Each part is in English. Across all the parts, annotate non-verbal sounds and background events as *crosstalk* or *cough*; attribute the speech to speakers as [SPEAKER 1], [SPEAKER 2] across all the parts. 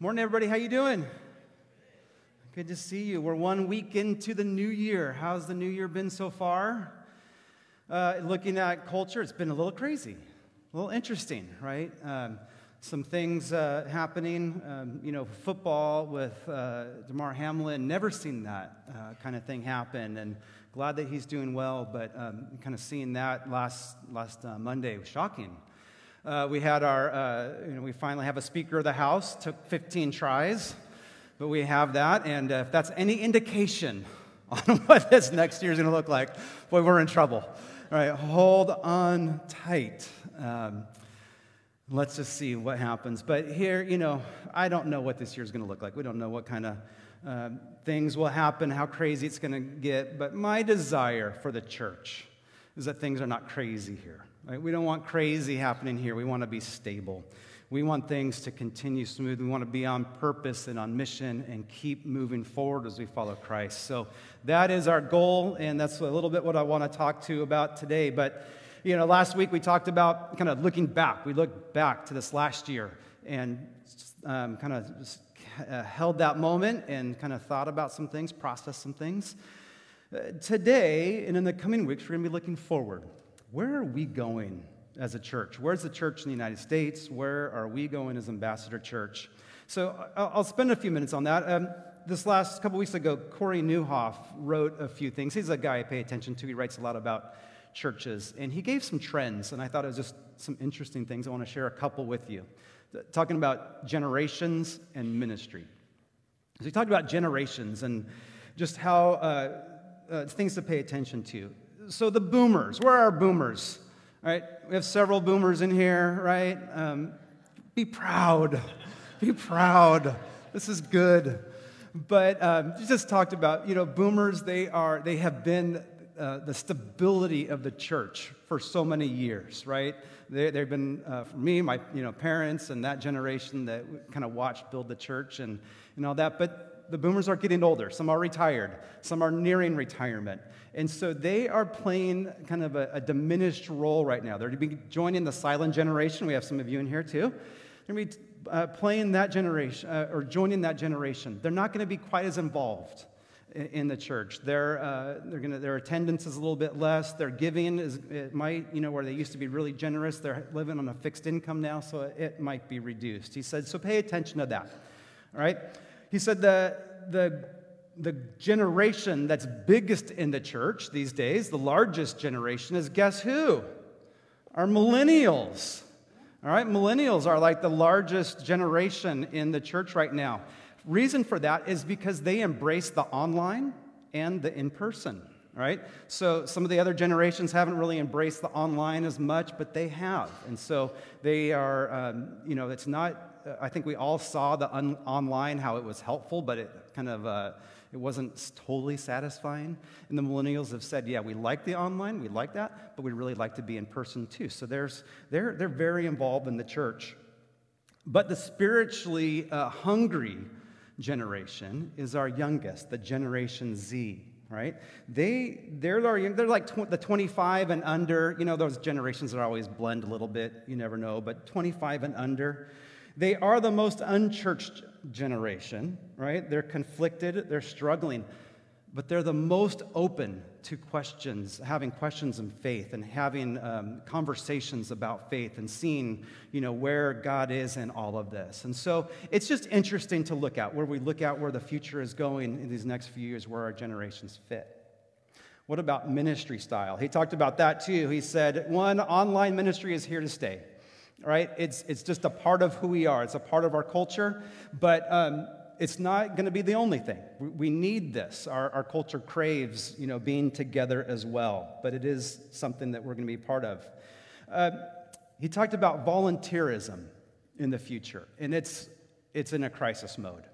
[SPEAKER 1] Morning, everybody. How you doing? Good to see you. We're one week into the new year. How's the new year been so far? Uh, looking at culture, it's been a little crazy, a little interesting, right? Um, some things uh, happening. Um, you know, football with uh, Damar Hamlin. Never seen that uh, kind of thing happen, and glad that he's doing well. But um, kind of seeing that last last uh, Monday was shocking. Uh, we had our, uh, you know, we finally have a Speaker of the House. Took 15 tries, but we have that. And if that's any indication *laughs* on what this next year is going to look like, boy, we're in trouble. All right, hold on tight. Um, let's just see what happens. But here, you know, I don't know what this year is going to look like. We don't know what kind of uh, things will happen, how crazy it's going to get. But my desire for the church is that things are not crazy here. Right? We don't want crazy happening here. We want to be stable. We want things to continue smooth. We want to be on purpose and on mission and keep moving forward as we follow Christ. So that is our goal, and that's a little bit what I want to talk to about today. But you know, last week we talked about kind of looking back. We looked back to this last year and um, kind of uh, held that moment and kind of thought about some things, processed some things. Uh, today and in the coming weeks, we're going to be looking forward where are we going as a church? Where's the church in the United States? Where are we going as Ambassador Church? So I'll spend a few minutes on that. Um, this last couple weeks ago, Carey Nieuwhof wrote a few things. He's a guy I pay attention to. He writes a lot about churches, and he gave some trends, and I thought it was just some interesting things. I want to share a couple with you. Talking about generations and ministry. So he talked about generations and just how uh, uh, things to pay attention to so the boomers, where are boomers? Right? We have several boomers in here, right? Um, be proud. Be proud. This is good. But um, you just talked about, you know, boomers, they are, they have been uh, the stability of the church for so many years, right? They, they've been, uh, for me, my you know, parents and that generation that kind of watched build the church and, and all that. But the boomers are getting older. Some are retired. Some are nearing retirement. And so they are playing kind of a, a diminished role right now. They're joining the silent generation. We have some of you in here too. They're going to be uh, playing that generation uh, or joining that generation. They're not going to be quite as involved in, in the church. Their, uh, they're gonna, their attendance is a little bit less. Their giving is, it might, you know, where they used to be really generous, they're living on a fixed income now, so it might be reduced. He said, so pay attention to that. All right? He said the, the the generation that's biggest in the church these days, the largest generation, is guess who? Our millennials. All right, millennials are like the largest generation in the church right now. Reason for that is because they embrace the online and the in person, right? So some of the other generations haven't really embraced the online as much, but they have. And so they are, um, you know, it's not, I think we all saw the un- online, how it was helpful, but it kind of, uh, it wasn't totally satisfying. And the millennials have said, yeah, we like the online, we like that, but we really like to be in person too. So there's, they're, they're very involved in the church. But the spiritually uh, hungry generation is our youngest, the Generation Z right? They, they're, they're like tw- the 25 and under. You know, those generations that always blend a little bit. You never know. But 25 and under. They are the most unchurched generation, right? They're conflicted, they're struggling, but they're the most open to questions, having questions in faith and having um, conversations about faith and seeing, you know, where God is in all of this. And so it's just interesting to look at where we look at where the future is going in these next few years, where our generations fit. What about ministry style? He talked about that too. He said, one, online ministry is here to stay right? It's, it's just a part of who we are, it's a part of our culture, but um, it's not going to be the only thing. We need this. Our, our culture craves, you know, being together as well, but it is something that we're going to be part of. Uh, he talked about volunteerism in the future, and it's, it's in a crisis mode.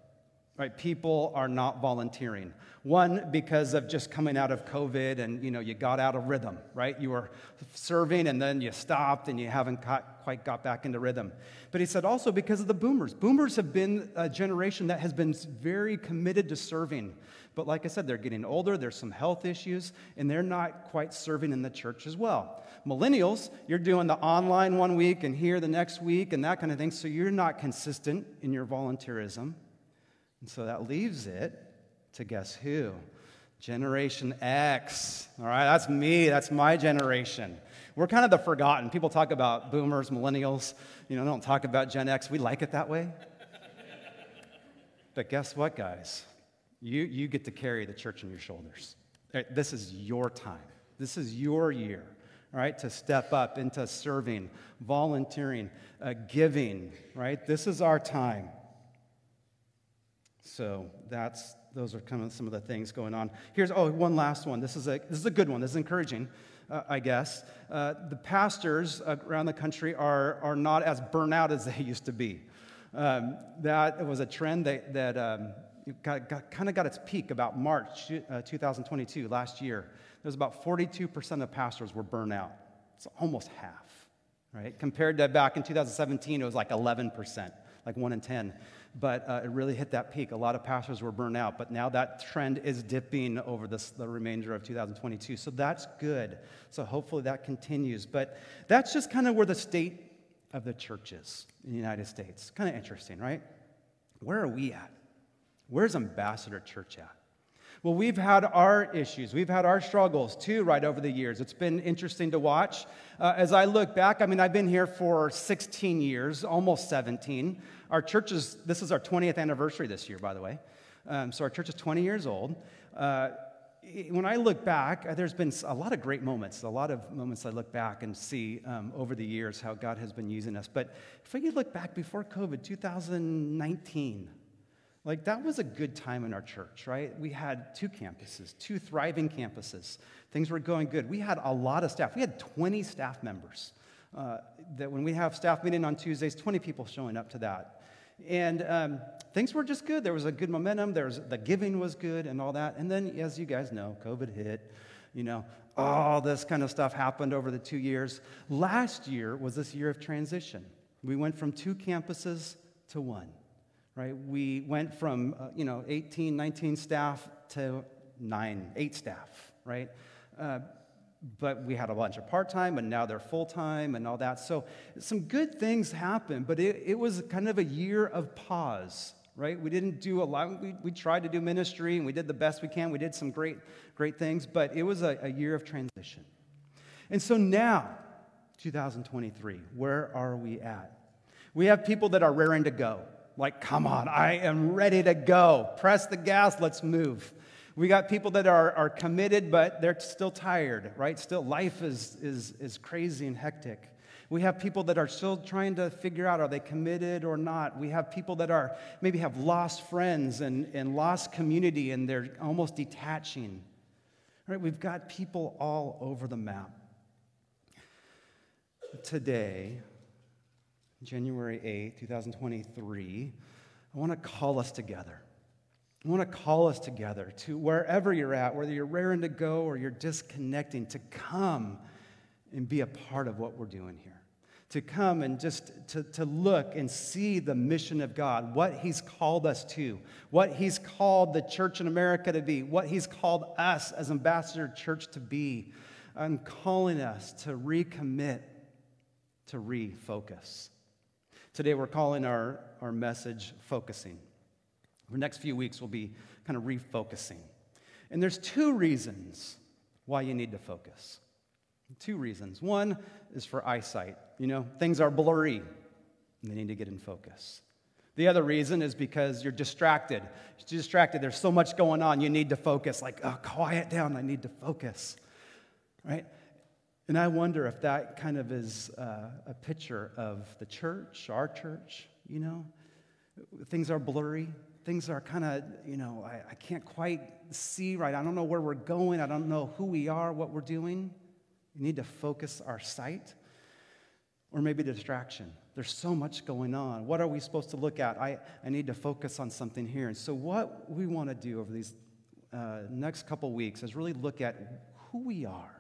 [SPEAKER 1] Right? People are not volunteering. One, because of just coming out of COVID and, you know, you got out of rhythm, right? You were serving and then you stopped and you haven't got, quite got back into rhythm. But he said also because of the boomers. Boomers have been a generation that has been very committed to serving. But like I said, they're getting older, there's some health issues, and they're not quite serving in the church as well. Millennials, you're doing the online one week and here the next week and that kind of thing, so you're not consistent in your volunteerism. And so that leaves it to guess who? Generation X. All right, that's me, that's my generation. We're kind of the forgotten. People talk about boomers, millennials. You know, they don't talk about Gen X. We like it that way. but guess what, guys? You, you get to carry the church on your shoulders. This is your time. This is your year, right, to step up into serving, volunteering, uh, giving, right? This is our time. So that's those are kind of some of the things going on. Here's oh one last one. This is a this is a good one. This is encouraging, uh, I guess. Uh, the pastors around the country are are not as burnt out as they *laughs* used to be. Um, that was a trend that that um, got, got, kind of got its peak about March uh, 2022 last year. There was about 42% of pastors were burnt out. It's almost half, right? Compared to back in 2017, it was like 11%, like one in 10 but uh, it really hit that peak. A lot of pastors were burned out, but now that trend is dipping over this, the remainder of 2022. So that's good. So hopefully that continues. But that's just kind of where the state of the church is in the United States. Kind of interesting, right? Where are we at? Where's Ambassador Church at? Well, we've had our issues. We've had our struggles too, right over the years. It's been interesting to watch. Uh, as I look back, I mean, I've been here for 16 years, almost 17. Our church is, this is our 20th anniversary this year, by the way. Um, so our church is 20 years old. Uh, when I look back, uh, there's been a lot of great moments, a lot of moments I look back and see um, over the years how God has been using us. But if I could look back before COVID, 2019, like, that was a good time in our church, right? We had two campuses, two thriving campuses. Things were going good. We had a lot of staff. We had 20 staff members. Uh, that when we have staff meeting on Tuesdays, 20 people showing up to that. And um, things were just good. There was a good momentum. There was, the giving was good and all that. And then, as you guys know, COVID hit. You know, all this kind of stuff happened over the two years. Last year was this year of transition. We went from two campuses to one right? We went from, uh, you know, 18, 19 staff to nine, eight staff, right? Uh, but we had a bunch of part time, and now they're full time and all that. So some good things happened, but it, it was kind of a year of pause, right? We didn't do a lot. We, we tried to do ministry and we did the best we can. We did some great, great things, but it was a, a year of transition. And so now, 2023, where are we at? We have people that are raring to go. Like, come on, I am ready to go. Press the gas, let's move. We got people that are, are committed, but they're still tired, right? Still, life is, is, is crazy and hectic. We have people that are still trying to figure out are they committed or not. We have people that are maybe have lost friends and, and lost community and they're almost detaching. Right? We've got people all over the map. Today, January 8, 2023, I want to call us together. I want to call us together to wherever you're at, whether you're raring to go or you're disconnecting, to come and be a part of what we're doing here. To come and just to, to look and see the mission of God, what He's called us to, what He's called the church in America to be, what He's called us as Ambassador Church to be, and calling us to recommit, to refocus. Today, we're calling our, our message Focusing. The next few weeks, we'll be kind of refocusing. And there's two reasons why you need to focus. Two reasons. One is for eyesight. You know, things are blurry, and they need to get in focus. The other reason is because you're distracted. You're distracted. There's so much going on. You need to focus. Like, oh, quiet down. I need to focus. Right? And I wonder if that kind of is uh, a picture of the church, our church, you know? Things are blurry. Things are kind of, you know, I, I can't quite see right. I don't know where we're going. I don't know who we are, what we're doing. We need to focus our sight. or maybe distraction. There's so much going on. What are we supposed to look at? I, I need to focus on something here. And so, what we want to do over these uh, next couple weeks is really look at who we are.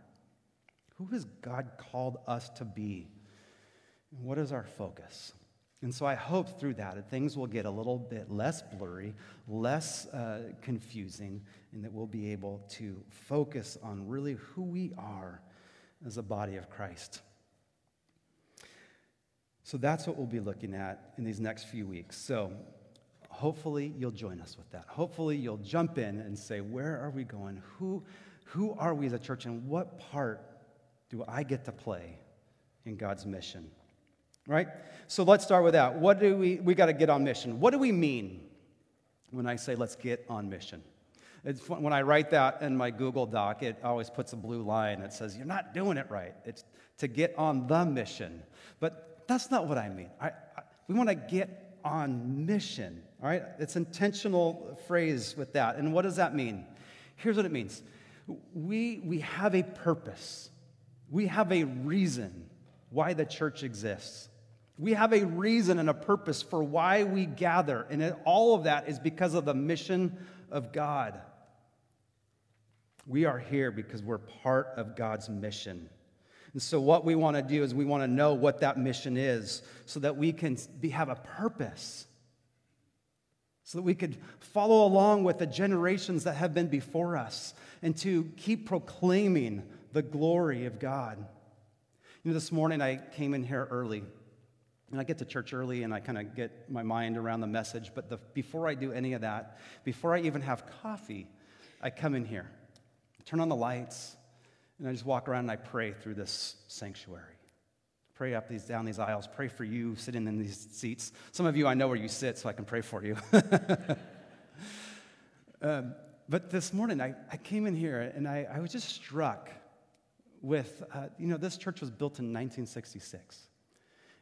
[SPEAKER 1] Who has God called us to be? And what is our focus? And so I hope through that, that things will get a little bit less blurry, less uh, confusing, and that we'll be able to focus on really who we are as a body of Christ. So that's what we'll be looking at in these next few weeks. So hopefully you'll join us with that. Hopefully you'll jump in and say, where are we going? Who, who are we as a church? And what part do I get to play in God's mission? Right? So let's start with that. What do we, we got to get on mission. What do we mean when I say let's get on mission? It's, when I write that in my Google Doc, it always puts a blue line that says, You're not doing it right. It's to get on the mission. But that's not what I mean. I, I, we want to get on mission, all right? It's intentional phrase with that. And what does that mean? Here's what it means we, we have a purpose, we have a reason why the church exists. We have a reason and a purpose for why we gather, and all of that is because of the mission of God. We are here because we're part of God's mission. And so, what we want to do is we want to know what that mission is so that we can be, have a purpose, so that we could follow along with the generations that have been before us and to keep proclaiming the glory of God. You know, this morning I came in here early. And I get to church early and I kind of get my mind around the message. But the, before I do any of that, before I even have coffee, I come in here turn on the lights, and I just walk around and I pray through this sanctuary. Pray up these down these aisles. Pray for you sitting in these seats. Some of you I know where you sit, so I can pray for you. *laughs* um, but this morning I, I came in here and I, I was just struck with, uh, you know, this church was built in 1966.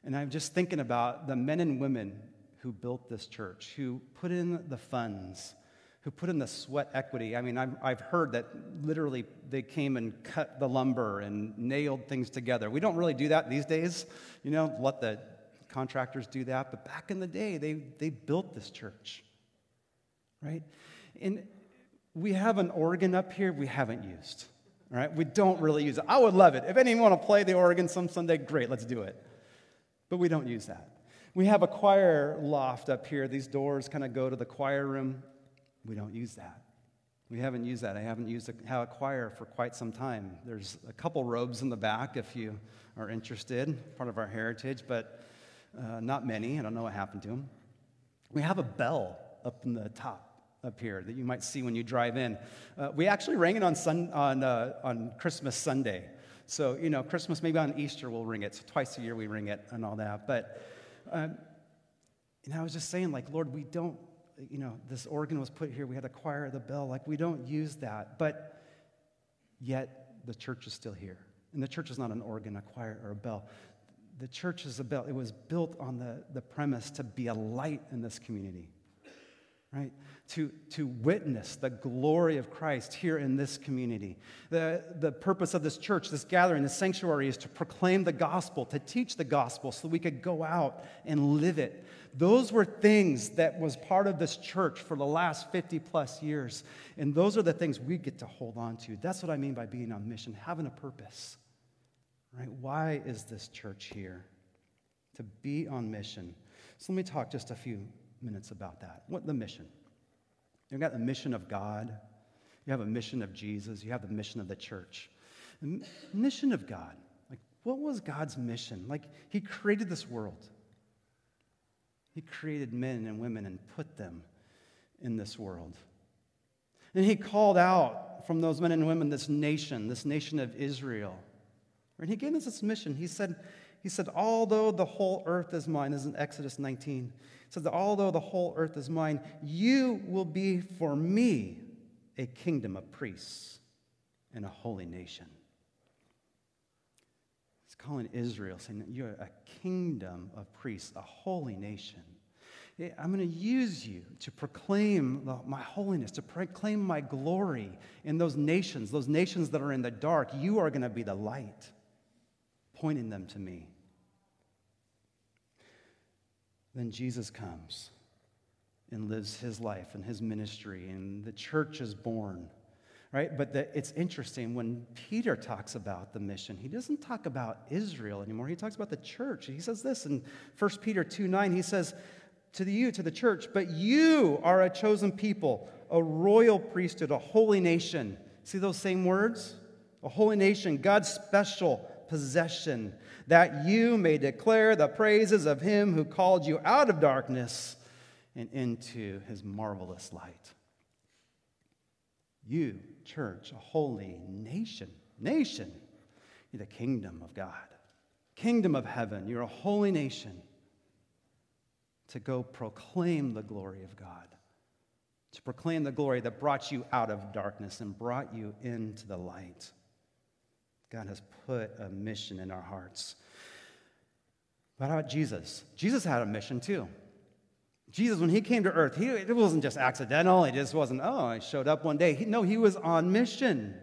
[SPEAKER 1] And I'm just thinking about the men and women who built this church, who put in the funds, who put in the sweat equity. I mean, I've, I've heard that literally they came and cut the lumber and nailed things together. We don't really do that these days, you know, let the contractors do that. But back in the day, they, they built this church, right? And we have an organ up here we haven't used, right? We don't really use it. I would love it. If anyone want to play the organ some Sunday, great, let's do it. But we don't use that. We have a choir loft up here. These doors kind of go to the choir room. We don't use that. We haven't used that. I haven't used a, a choir for quite some time. There's a couple robes in the back if you are interested, part of our heritage, but uh, not many. I don't know what happened to them. We have a bell up in the top up here that you might see when you drive in. Uh, we actually rang it on, sun, on, uh, on Christmas Sunday. So, you know, Christmas, maybe on Easter we'll ring it. So twice a year we ring it and all that. But, um, you know, I was just saying, like, Lord, we don't you know, this organ was put here. We had a choir, the bell. Like, we don't use that. But yet, the church is still here. And the church is not an organ, a choir, or a bell. The church is a bell. It was built on the, the premise to be a light in this community, right? To, to witness the glory of Christ here in this community. The, the purpose of this church, this gathering, this sanctuary is to proclaim the gospel, to teach the gospel so we could go out and live it those were things that was part of this church for the last 50 plus years. And those are the things we get to hold on to. That's what I mean by being on mission, having a purpose. Right? Why is this church here? To be on mission. So let me talk just a few minutes about that. What the mission? You've got the mission of God. You have a mission of Jesus. You have the mission of the church. The mission of God. Like, what was God's mission? Like, He created this world. He created men and women and put them in this world. And he called out from those men and women this nation, this nation of Israel. And he gave us this mission. He said, he said, although the whole earth is mine, this is in Exodus 19. He says, although the whole earth is mine, you will be for me a kingdom of priests and a holy nation He's calling Israel, saying, You're a kingdom of priests, a holy nation. I'm going to use you to proclaim my holiness, to proclaim my glory in those nations, those nations that are in the dark. You are going to be the light, pointing them to me. Then Jesus comes and lives his life and his ministry, and the church is born. Right? But the, it's interesting when Peter talks about the mission, he doesn't talk about Israel anymore. He talks about the church. He says this in 1 Peter 2 9. He says, To the you, to the church, but you are a chosen people, a royal priesthood, a holy nation. See those same words? A holy nation, God's special possession, that you may declare the praises of him who called you out of darkness and into his marvelous light. You, church, a holy nation, nation, you're the kingdom of God, kingdom of heaven. You're a holy nation to go proclaim the glory of God, to proclaim the glory that brought you out of darkness and brought you into the light. God has put a mission in our hearts. But how about Jesus? Jesus had a mission too. Jesus, when he came to earth, he, it wasn't just accidental. It just wasn't, oh, I showed up one day. He, no, he was on mission.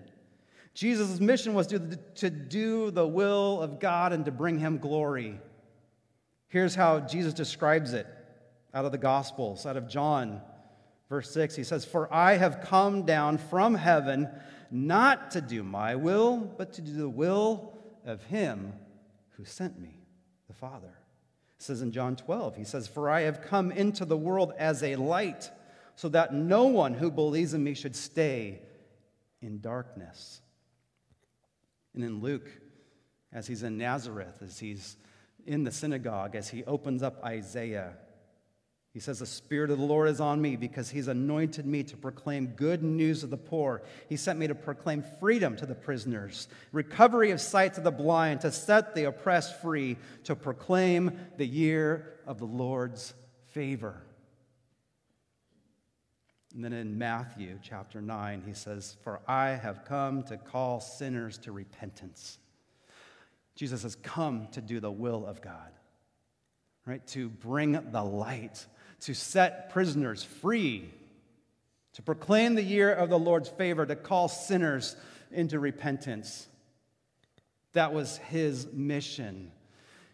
[SPEAKER 1] Jesus' mission was to, to do the will of God and to bring him glory. Here's how Jesus describes it out of the Gospels, out of John, verse 6. He says, For I have come down from heaven not to do my will, but to do the will of him who sent me, the Father. It says in John 12, he says, For I have come into the world as a light, so that no one who believes in me should stay in darkness. And in Luke, as he's in Nazareth, as he's in the synagogue, as he opens up Isaiah, he says, The Spirit of the Lord is on me because He's anointed me to proclaim good news of the poor. He sent me to proclaim freedom to the prisoners, recovery of sight to the blind, to set the oppressed free, to proclaim the year of the Lord's favor. And then in Matthew chapter 9, he says, For I have come to call sinners to repentance. Jesus has come to do the will of God, right? To bring the light to set prisoners free, to proclaim the year of the Lord's favor, to call sinners into repentance. That was his mission.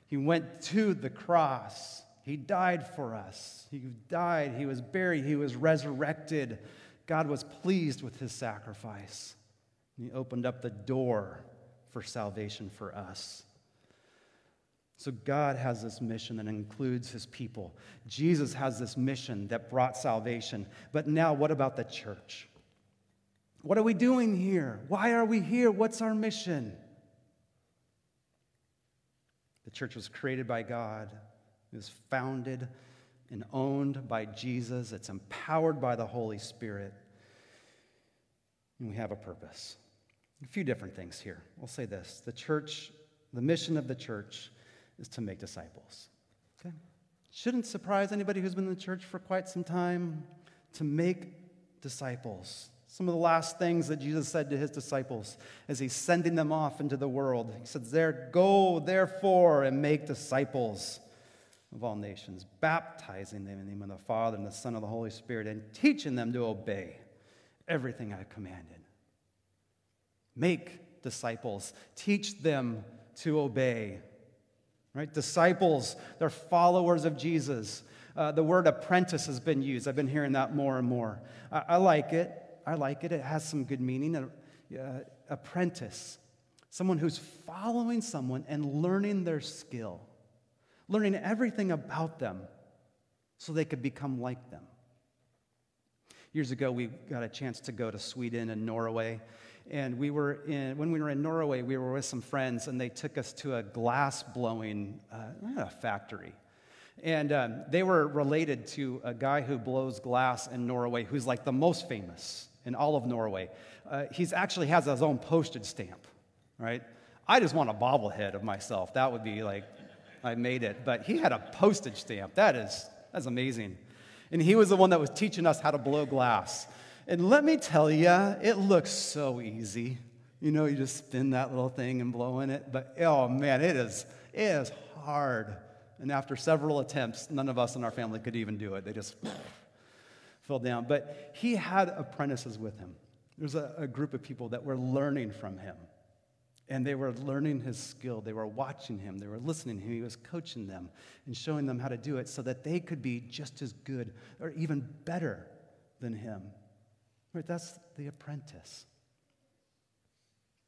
[SPEAKER 1] He went to the cross. He died for us. He died, he was buried, he was resurrected. God was pleased with his sacrifice. He opened up the door for salvation for us. So God has this mission that includes his people. Jesus has this mission that brought salvation. But now, what about the church? What are we doing here? Why are we here? What's our mission? The church was created by God, it was founded and owned by Jesus, it's empowered by the Holy Spirit. And we have a purpose. A few different things here. We'll say this the church, the mission of the church is to make disciples. Okay? Shouldn't surprise anybody who's been in the church for quite some time to make disciples. Some of the last things that Jesus said to his disciples as he's sending them off into the world. He said, There, go therefore and make disciples of all nations, baptizing them in the name of the Father and the Son of the Holy Spirit, and teaching them to obey everything I commanded. Make disciples, teach them to obey right? Disciples, they're followers of Jesus. Uh, the word apprentice has been used. I've been hearing that more and more. I, I like it. I like it. It has some good meaning. Uh, apprentice, someone who's following someone and learning their skill, learning everything about them so they could become like them. Years ago, we got a chance to go to Sweden and Norway. And we were in, when we were in Norway, we were with some friends, and they took us to a glass blowing uh, factory. And um, they were related to a guy who blows glass in Norway, who's like the most famous in all of Norway. Uh, he actually has his own postage stamp, right? I just want a bobblehead of myself. That would be like, I made it. But he had a postage stamp. That is, that's amazing. And he was the one that was teaching us how to blow glass. And let me tell you, it looks so easy. You know, you just spin that little thing and blow in it. But oh man, it is, it is hard. And after several attempts, none of us in our family could even do it. They just *laughs* fell down. But he had apprentices with him. There's a, a group of people that were learning from him. And they were learning his skill. They were watching him. They were listening to him. He was coaching them and showing them how to do it so that they could be just as good or even better than him. Right? That's the apprentice.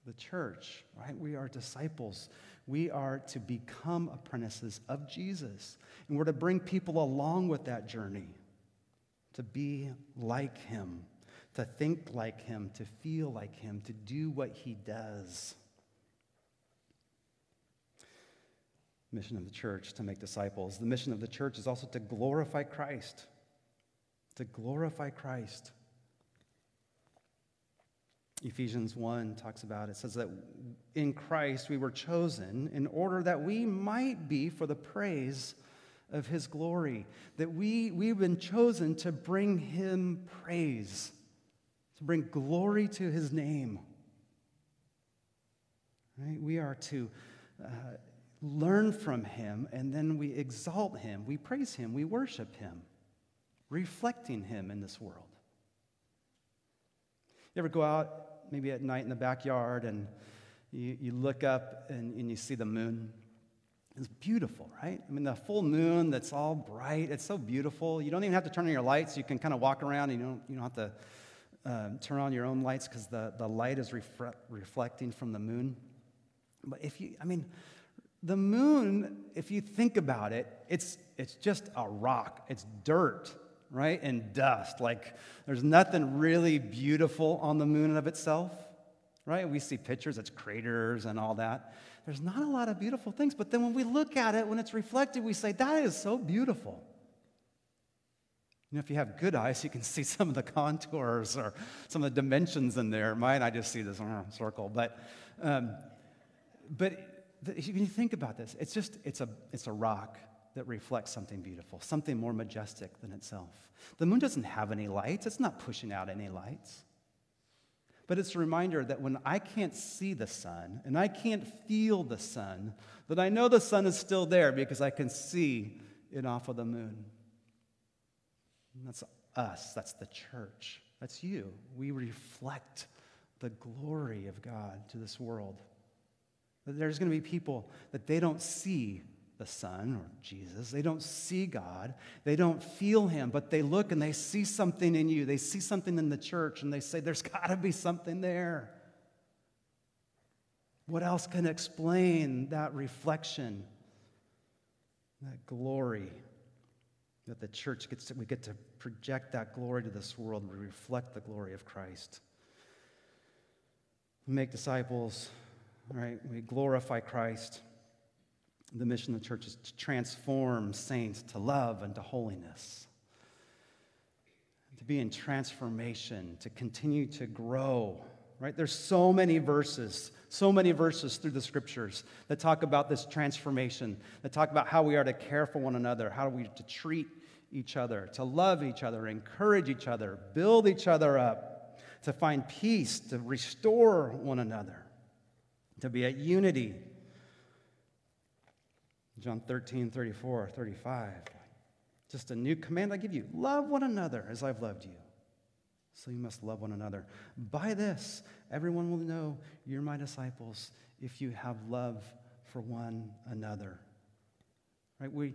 [SPEAKER 1] The church, right? We are disciples. We are to become apprentices of Jesus. And we're to bring people along with that journey to be like him, to think like him, to feel like him, to do what he does. Mission of the church to make disciples. The mission of the church is also to glorify Christ. To glorify Christ. Ephesians 1 talks about it says that in Christ we were chosen in order that we might be for the praise of his glory. That we, we've been chosen to bring him praise, to bring glory to his name. Right? We are to uh, learn from him and then we exalt him, we praise him, we worship him, reflecting him in this world. You ever go out maybe at night in the backyard and you, you look up and, and you see the moon? It's beautiful, right? I mean, the full moon that's all bright, it's so beautiful. You don't even have to turn on your lights. You can kind of walk around and you don't, you don't have to um, turn on your own lights because the, the light is refre- reflecting from the moon. But if you, I mean, the moon, if you think about it, it's, it's just a rock, it's dirt right? And dust. Like there's nothing really beautiful on the moon of itself, right? We see pictures, it's craters and all that. There's not a lot of beautiful things, but then when we look at it, when it's reflected, we say, that is so beautiful. You know, if you have good eyes, you can see *laughs* some of the contours or some of the dimensions in there. Mine, I just see this uh, circle. But, um, but the, when you think about this, it's just, it's a, it's a rock that reflects something beautiful, something more majestic than itself. The moon doesn't have any lights, it's not pushing out any lights. But it's a reminder that when I can't see the sun and I can't feel the sun, that I know the sun is still there because I can see it off of the moon. And that's us, that's the church, that's you. We reflect the glory of God to this world. There's going to be people that they don't see the Son or Jesus. They don't see God. They don't feel Him, but they look and they see something in you. They see something in the church and they say, There's *laughs* got to be something there. What else can explain that reflection, that glory that the church gets to, we get to project that glory to this world. We reflect the glory of Christ. We make disciples, right? We glorify Christ. The mission of the church is to transform saints to love and to holiness, to be in transformation, to continue to grow. Right? There's so many verses, so many verses through the scriptures that talk about this transformation, that talk about how we are to care for one another, how we to treat each other, to love each other, encourage each other, build each other up, to find peace, to restore one another, to be at unity John 13, 34, 35. Just a new command I give you love one another as I've loved you. So you must love one another. By this, everyone will know you're my disciples if you have love for one another. Right? We,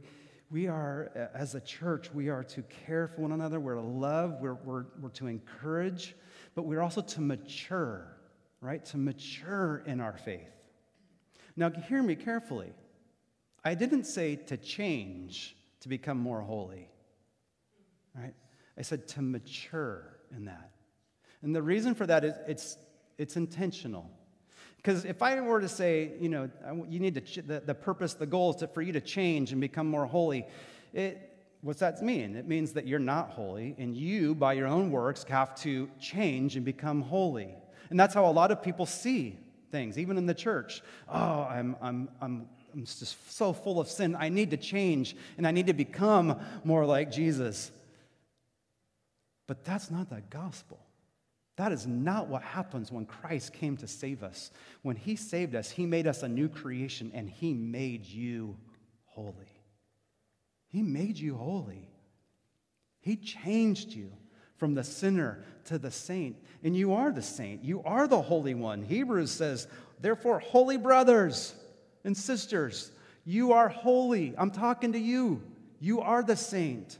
[SPEAKER 1] we are, as a church, we are to care for one another. We're to love, we're, we're, we're to encourage, but we're also to mature, right? To mature in our faith. Now, hear me carefully. I didn't say to change to become more holy, right? I said to mature in that. And the reason for that is it's, it's intentional. Because if I were to say, you know, you need to, ch- the, the purpose, the goal is to, for you to change and become more holy, it, what's that mean? It means that you're not holy, and you, by your own works, have to change and become holy. And that's how a lot of people see things, even in the church. Oh, I'm, I'm, I'm I'm just so full of sin. I need to change and I need to become more like Jesus. But that's not the gospel. That is not what happens when Christ came to save us. When he saved us, he made us a new creation and he made you holy. He made you holy. He changed you from the sinner to the saint. And you are the saint. You are the Holy One. Hebrews says, Therefore, holy brothers and sisters, you are holy. I'm talking to you. You are the saint.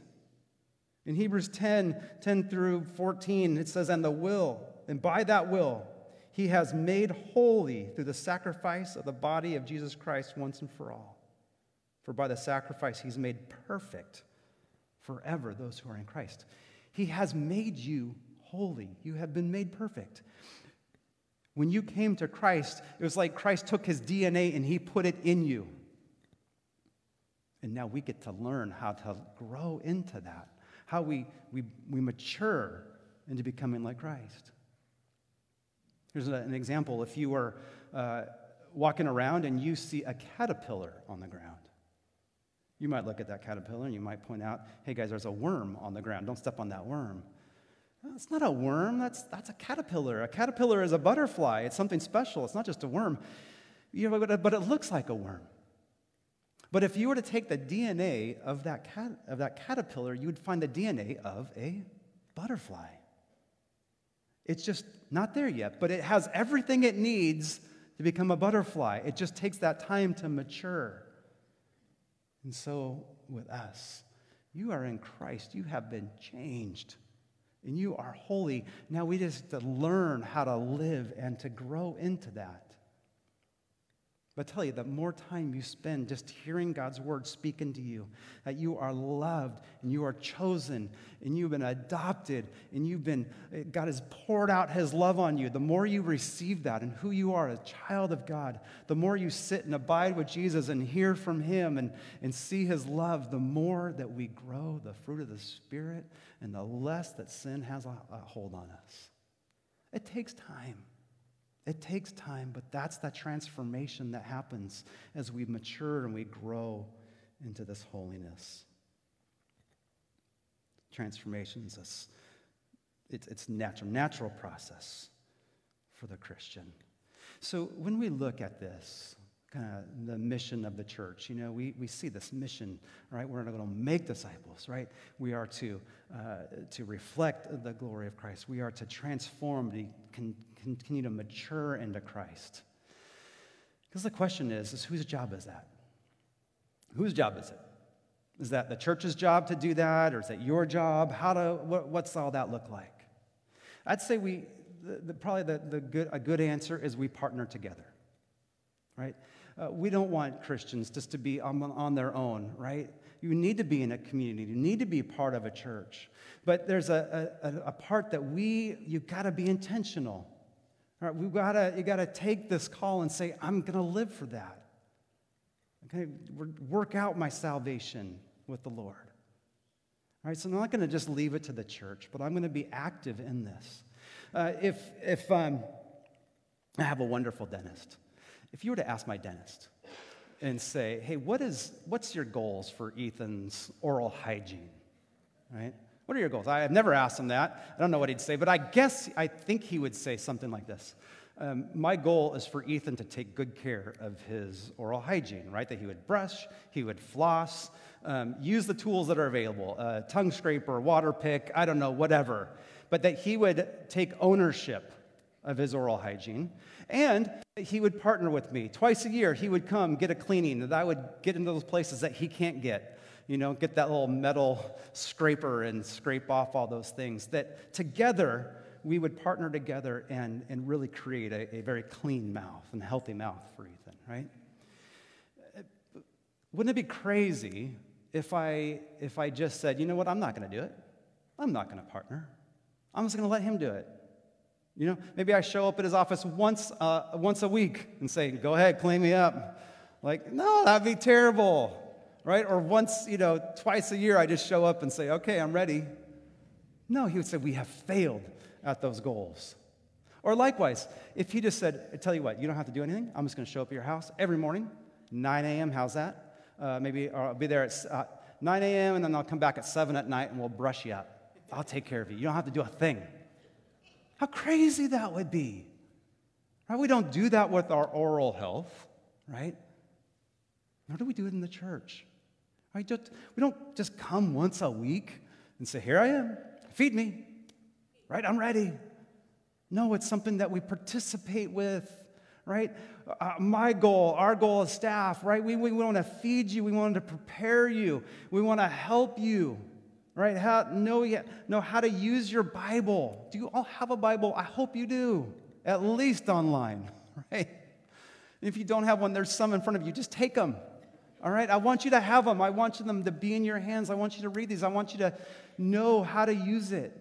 [SPEAKER 1] In Hebrews 10 10 through 14, it says, And the will, and by that will, he has made holy through the sacrifice of the body of Jesus Christ once and for all. For by the sacrifice, he's made perfect forever those who are in Christ. He has made you holy. You have been made perfect. When you came to Christ, it was like Christ took his DNA and he put it in you. And now we get to learn how to grow into that, how we, we, we mature into becoming like Christ. Here's an example. If you were uh, walking around and you see a caterpillar on the ground, you might look at that caterpillar and you might point out, hey guys, there's a worm on the ground. Don't step on that worm. It's not a worm, that's, that's a caterpillar. A caterpillar is a butterfly, it's something special, it's not just a worm. You know, but it looks like a worm. But if you were to take the DNA of that, cat, of that caterpillar, you would find the DNA of a butterfly. It's just not there yet, but it has everything it needs to become a butterfly. It just takes that time to mature. And so with us, you are in Christ, you have been changed and you are holy. Now we just to learn how to live and to grow into that. But I tell you, the more time you spend just hearing God's word speaking to you, that you are loved and you are chosen and you've been adopted and you've been, God has poured out his love on you, the more you receive that and who you are, a child of God, the more you sit and abide with Jesus and hear from him and, and see his love, the more that we grow the fruit of the Spirit and the less that sin has a, a hold on us. It takes time. It takes time, but that's that transformation that happens as we mature and we grow into this holiness. Transformation is a, it's, it's natural, natural process for the Christian. So when we look at this, kind of the mission of the church. You know, we, we see this mission, right? We're not going to make disciples, right? We are to, uh, to reflect the glory of Christ. We are to transform, to con- continue to mature into Christ. Because the question is, is whose job is that? Whose job is it? Is that the church's job to do that, or is it your job? How to, what, what's all that look like? I'd say we, the, the, probably the, the good, a good answer is we partner together, right? Uh, we don't want Christians just to be on, on their own, right? You need to be in a community. You need to be part of a church. But there's a, a, a part that we, you've got to be intentional. Right? We've got to, you got to take this call and say, I'm going to live for that. Okay, work out my salvation with the Lord. All right, so I'm not going to just leave it to the church, but I'm going to be active in this. Uh, if if um, I have a wonderful dentist, if you were to ask my dentist and say, hey, what is, what's your goals for Ethan's oral hygiene? Right? What are your goals? I have never asked him that. I don't know what he'd say, but I guess I think he would say something like this. Um, my goal is for Ethan to take good care of his oral hygiene, right? That he would brush, he would floss, um, use the tools that are available, uh, tongue scraper, water pick, I don't know, whatever. But that he would take ownership of his oral hygiene. And he would partner with me. Twice a year, he would come get a cleaning and I would get into those places that he can't get. You know, get that little metal scraper and scrape off all those things. That together, we would partner together and, and really create a, a very clean mouth and healthy mouth for Ethan, right? Wouldn't it be crazy if I, if I just said, you know what, I'm not going to do it? I'm not going to partner. I'm just going to let him do it. You know, maybe I show up at his office once, uh, once a week and say, go ahead, clean me up. Like, no, that'd be terrible, right? Or once, you know, twice a year, I just show up and say, okay, I'm ready. No, he would say, we have failed at those goals. Or likewise, if he just said, I tell you what, you don't have to do anything. I'm just going to show up at your house every morning, 9 a.m. How's that? Uh, maybe I'll be there at uh, 9 a.m. and then I'll come back at 7 at night and we'll brush you up. I'll take care of you. You don't have to do a thing. How crazy that would be. Right? We don't do that with our oral health, right? Nor do we do it in the church. Right? We don't just come once a week and say, Here I am, feed me, right? I'm ready. No, it's something that we participate with, right? Uh, my goal, our goal as staff, right? We, we want to feed you. We want to prepare you. We want to help you, right? How, know, know how to use your Bible. Do you all have a Bible? I hope you do, at least online, *laughs* right? If you don't have one, there's some in front of you. Just take them. All right? I want you to have them. I want them to be in your hands. I want you to read these. I want you to know how to use it.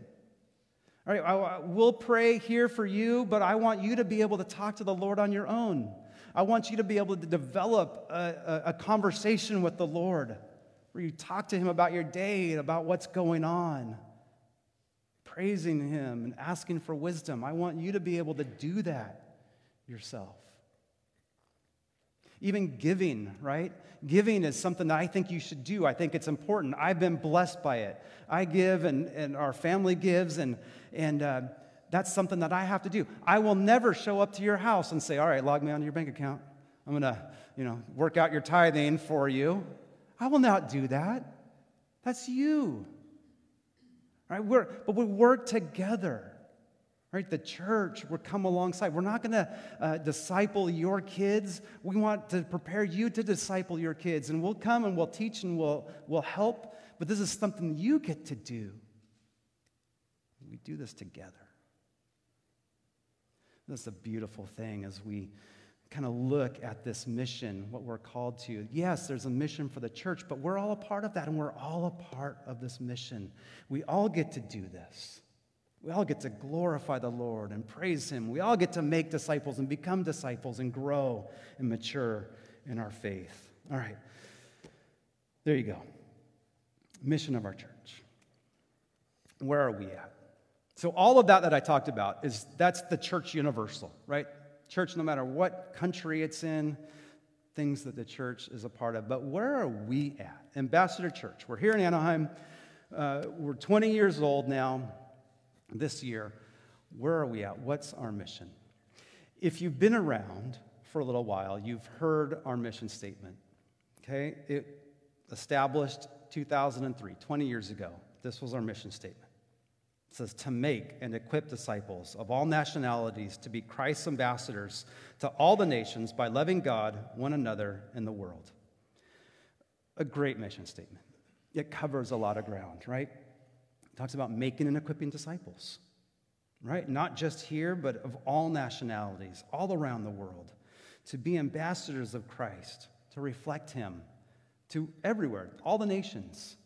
[SPEAKER 1] All right, I, we'll pray here for you, but I want you to be able to talk to the Lord on your own. I want you to be able to develop a, a, a conversation with the Lord where you talk to Him about your day and about what's going on, praising Him and asking for wisdom. I want you to be able to do that yourself. Even giving, right? Giving is something that I think you should do. I think it's important. I've been blessed by it. I give, and, and our family gives, and, and uh, that's something that I have to do. I will never show up to your house and say, All right, log me onto your bank account. I'm going to, you know, work out your tithing for you. I will not do that. That's you. Right? We're, but we work together right? The church will come alongside. We're not going to uh, disciple your kids. We want to prepare you to disciple your kids. And we'll come and we'll teach and we'll, we'll help. But this is something you get to do. We do this together. That's a beautiful thing as we kind of look at this mission, what we're called to. Yes, there's a mission for the church, but we're all a part of that, and we're all a part of this mission. We all get to do this. We all get to glorify the Lord and praise Him. We all get to make disciples and become disciples and grow and mature in our faith. All right. There you go. Mission of our church. Where are we at? So all of that that I talked about is that's the church universal, right? Church no matter what country it's in, things that the church is a part of. But where are we at? Ambassador Church. We're here in Anaheim. Uh, we're 20 years old now this year, where are we at? What's our mission? If you've been around for a little while, you've heard our mission statement. Okay? It established 2003, 20 years ago. This was our mission statement. It says to make and equip disciples of all nationalities to be Christ's ambassadors to all the nations by loving God, one another, and the world. A great mission statement. It covers a lot of ground, right? It talks about making and equipping disciples, right? Not just here, but of all nationalities, all around the world, to be ambassadors of Christ, to reflect Him to everywhere, all the nations,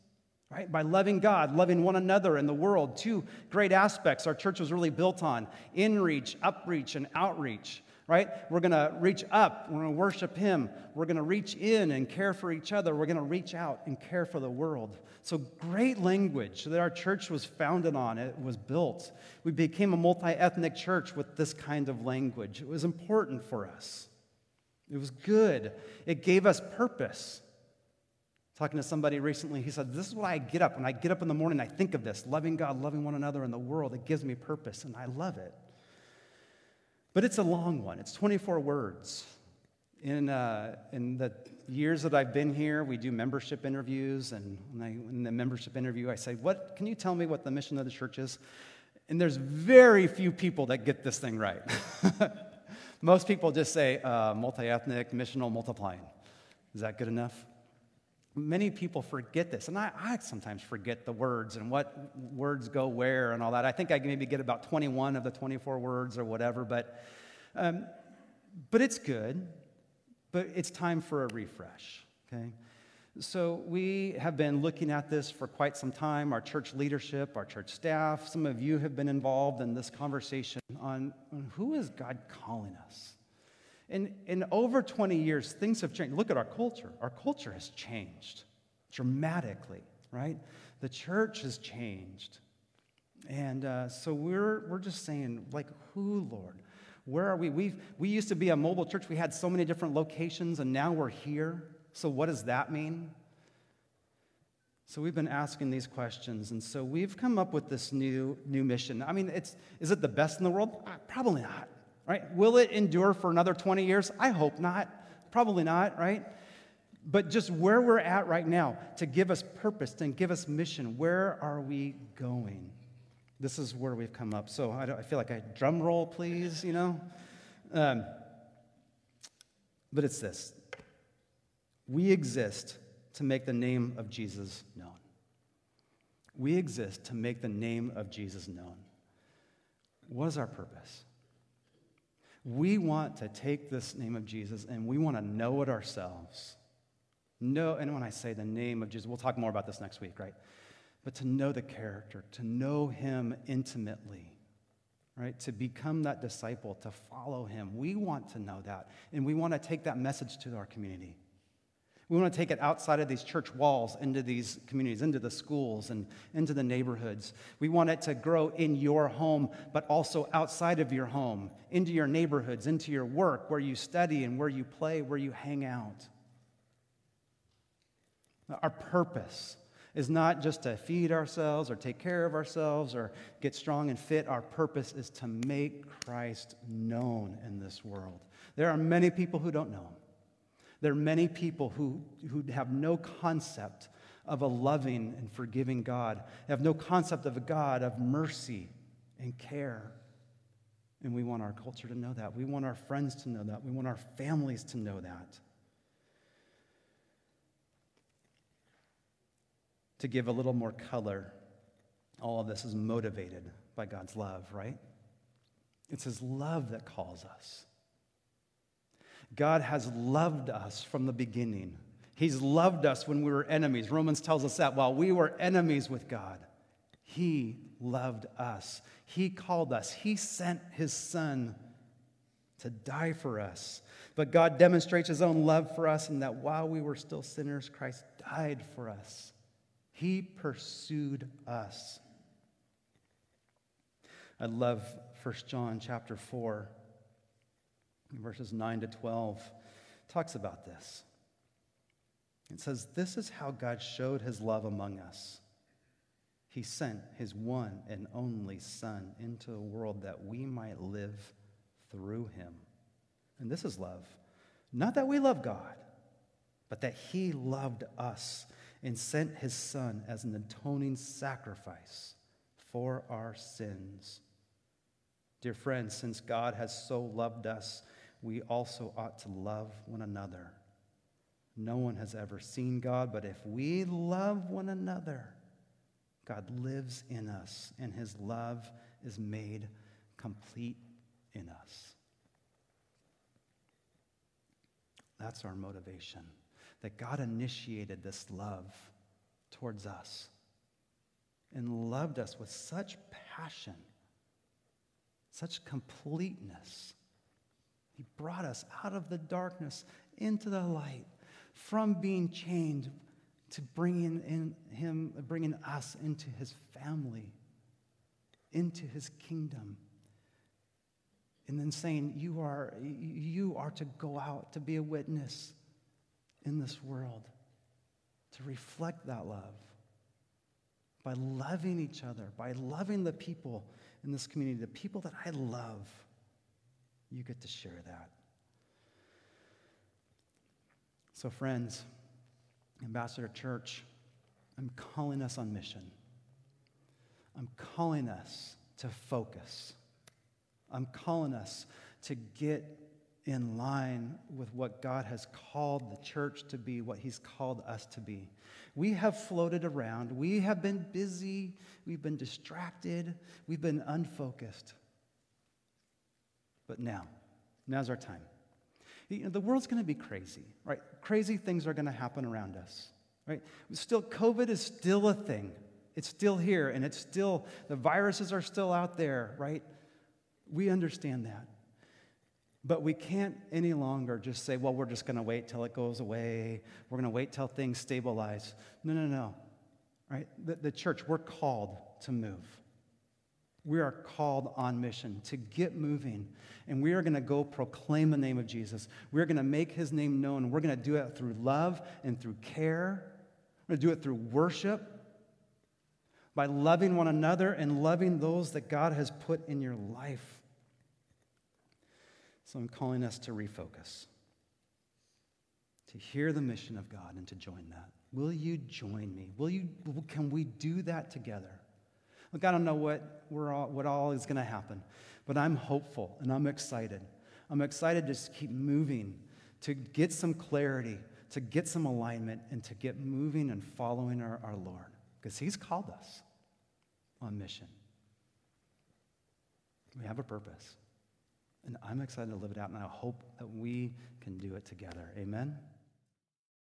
[SPEAKER 1] right? By loving God, loving one another in the world. Two great aspects our church was really built on inreach, upreach, and outreach right? We're going to reach up, we're going to worship Him, we're going to reach in and care for each other, we're going to reach out and care for the world. So, great language that our church was founded on, it was built. We became a multi ethnic church with this kind of language. It was important for us, it was good, it gave us purpose. Talking to somebody recently, he said, This is what I get up. When I get up in the morning, I think of this loving God, loving one another in the world. It gives me purpose, and I love it. But it's a long one, it's 24 words. In, uh, in the years that I've been here, we do membership interviews. And I, in the membership interview, I say, what, Can you tell me what the mission of the church is? And there's very few people that get this thing right. *laughs* Most people just say uh, multi ethnic, missional, multiplying. Is that good enough? Many people forget this, and I, I, sometimes forget the words and what words go where and all that. I think I maybe get about 21 of the 24 words or whatever, but, um, but it's good. But it's time for a refresh, okay? So we have been looking at this for quite some time. Our church leadership, our church staff, some of you have been involved in this conversation on, on who is God calling us? In, in over 20 years, things have changed. Look at our culture. Our culture has changed dramatically, right? The church has changed. And uh, so we're, we're just saying, like, who, Lord? Where are we? we we used to be a mobile church. We had so many different locations, and now we're here. So, what does that mean? So, we've been asking these questions, and so we've come up with this new, new mission. I mean, it's, is it the best in the world? Uh, probably not right? Will it endure for another 20 years? I hope not. Probably not, right? But just where we're at right now to give us purpose and give us mission, where are we going? This is where we've come up. So I, I feel like a drum roll, please, you know? Um, But it's this we exist to make the name of Jesus known. We exist to make the name of Jesus known. What is our purpose? We want to take this name of Jesus and we want to know it ourselves. Know, and when I say the name of Jesus, we'll talk more about this next week, right? But to know the character, to know him intimately, right? To become that disciple, to follow him. We want to know that. And we want to take that message to our community. We want to take it outside of these church walls into these communities, into the schools and into the neighborhoods. We want it to grow in your home, but also outside of your home, into your neighborhoods, into your work, where you study and where you play, where you hang out. Our purpose is not just to feed ourselves or take care of ourselves or get strong and fit. Our purpose is to make Christ known in this world. There are many people who don't know him. There are many people who, who have no concept of a loving and forgiving God, have no concept of a God of mercy and care. And we want our culture to know that. We want our friends to know that. We want our families to know that. To give a little more color, all of this is motivated by God's love, right? It's His love that calls us. God has loved us from the beginning. He's loved us when we were enemies. Romans tells us that while we were enemies with God, He loved us. He called us. He sent His Son to die for us. But God demonstrates His own love for us in that while we were still sinners, Christ died for us. He pursued us. I love 1 John chapter 4 verses 9 to 12 talks about this. It says, This is how God showed his love among us. He sent his one and only Son into the world that we might live through him. And this is love. Not that we love God, but that he loved us and sent his Son as an atoning sacrifice for our sins. Dear friends, since God has so loved us, we also ought to love one another. No one has ever seen God, but if we love one another, God lives in us, and his love is made complete in us. That's our motivation. That God initiated this love towards us and loved us with such passion, such completeness he brought us out of the darkness into the light, from being chained to bringing in him, bringing us into his family, into his kingdom. And then saying, you are, you are to go out to be a witness in this world, to reflect that love by loving each other, by loving the people in this community, the people that I love you get to share that. So, friends, Ambassador Church, I'm calling us on mission. I'm calling us to focus. I'm calling us to get in line with what God has called the church to be, what He's called us to be. We have floated around. We have been busy. We've been distracted. We've been unfocused. But now, now's our time. You know, the world's going to be crazy, right? Crazy things are going to happen around us, right? Still, COVID is still a thing. It's still here, and it's still, the viruses are still out there, right? We understand that. But we can't any longer just say, well, we're just going to wait till it goes away. We're going to wait till things stabilize. No, no, no. Right? The, the church, we're called to move we are called on mission to get moving. And we are going to go proclaim the name of Jesus. We're going to make his name known. We're going to do it through love and through care. We're going to do it through worship, by loving one another and loving those that God has put in your life. So I'm calling us to refocus, to hear the mission of God and to join that. Will you join me? Will you, can we do that together? Look, I don't know what, we're all, what all is going to happen, but I'm hopeful and I'm excited. I'm excited to just keep moving to get some clarity, to get some alignment, and to get moving and following our, our Lord because He's called us on mission. We have a purpose. And I'm excited to live it out, and I hope that we can do it together. Amen.